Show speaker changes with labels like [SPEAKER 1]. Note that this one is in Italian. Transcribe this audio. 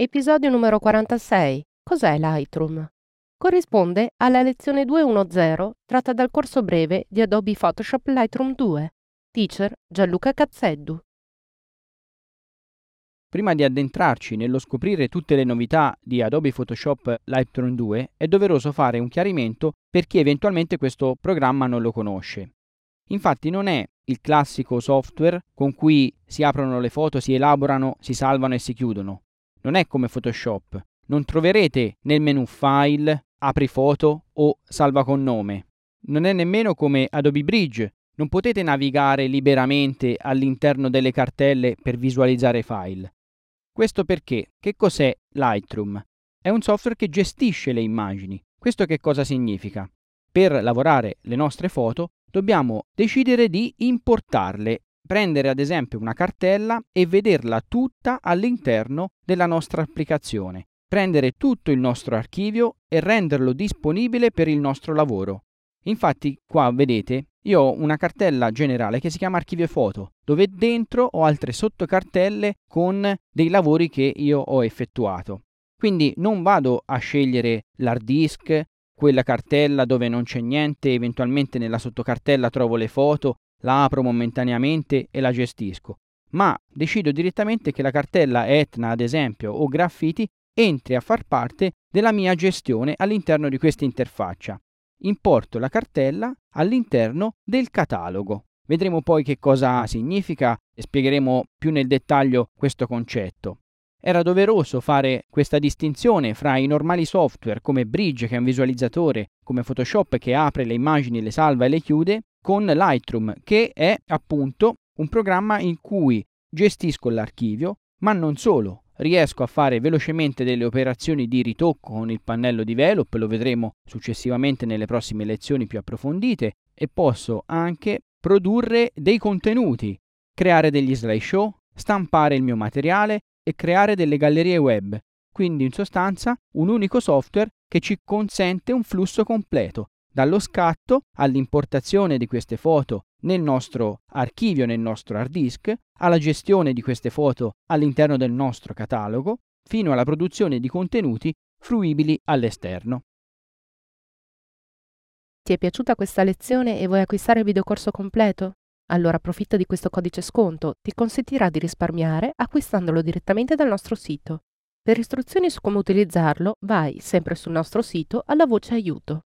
[SPEAKER 1] Episodio numero 46. Cos'è Lightroom? Corrisponde alla lezione 210 tratta dal corso breve di Adobe Photoshop Lightroom 2. Teacher Gianluca Cazzeddu.
[SPEAKER 2] Prima di addentrarci nello scoprire tutte le novità di Adobe Photoshop Lightroom 2, è doveroso fare un chiarimento per chi eventualmente questo programma non lo conosce. Infatti non è il classico software con cui si aprono le foto, si elaborano, si salvano e si chiudono non è come Photoshop. Non troverete nel menu File, Apri foto o Salva con nome. Non è nemmeno come Adobe Bridge. Non potete navigare liberamente all'interno delle cartelle per visualizzare file. Questo perché? Che cos'è Lightroom? È un software che gestisce le immagini. Questo che cosa significa? Per lavorare le nostre foto dobbiamo decidere di importarle prendere ad esempio una cartella e vederla tutta all'interno della nostra applicazione, prendere tutto il nostro archivio e renderlo disponibile per il nostro lavoro. Infatti qua vedete io ho una cartella generale che si chiama archivio foto, dove dentro ho altre sottocartelle con dei lavori che io ho effettuato. Quindi non vado a scegliere l'hard disk, quella cartella dove non c'è niente, eventualmente nella sottocartella trovo le foto la apro momentaneamente e la gestisco, ma decido direttamente che la cartella Etna, ad esempio, o Graffiti entri a far parte della mia gestione all'interno di questa interfaccia. Importo la cartella all'interno del catalogo. Vedremo poi che cosa significa e spiegheremo più nel dettaglio questo concetto. Era doveroso fare questa distinzione fra i normali software come Bridge che è un visualizzatore, come Photoshop che apre le immagini, le salva e le chiude, con Lightroom, che è appunto un programma in cui gestisco l'archivio, ma non solo, riesco a fare velocemente delle operazioni di ritocco con il pannello develop, lo vedremo successivamente nelle prossime lezioni più approfondite, e posso anche produrre dei contenuti, creare degli slideshow, stampare il mio materiale e creare delle gallerie web. Quindi in sostanza un unico software che ci consente un flusso completo dallo scatto all'importazione di queste foto nel nostro archivio, nel nostro hard disk, alla gestione di queste foto all'interno del nostro catalogo, fino alla produzione di contenuti fruibili all'esterno.
[SPEAKER 1] Ti è piaciuta questa lezione e vuoi acquistare il videocorso completo? Allora approfitta di questo codice sconto, ti consentirà di risparmiare acquistandolo direttamente dal nostro sito. Per istruzioni su come utilizzarlo, vai sempre sul nostro sito alla voce aiuto.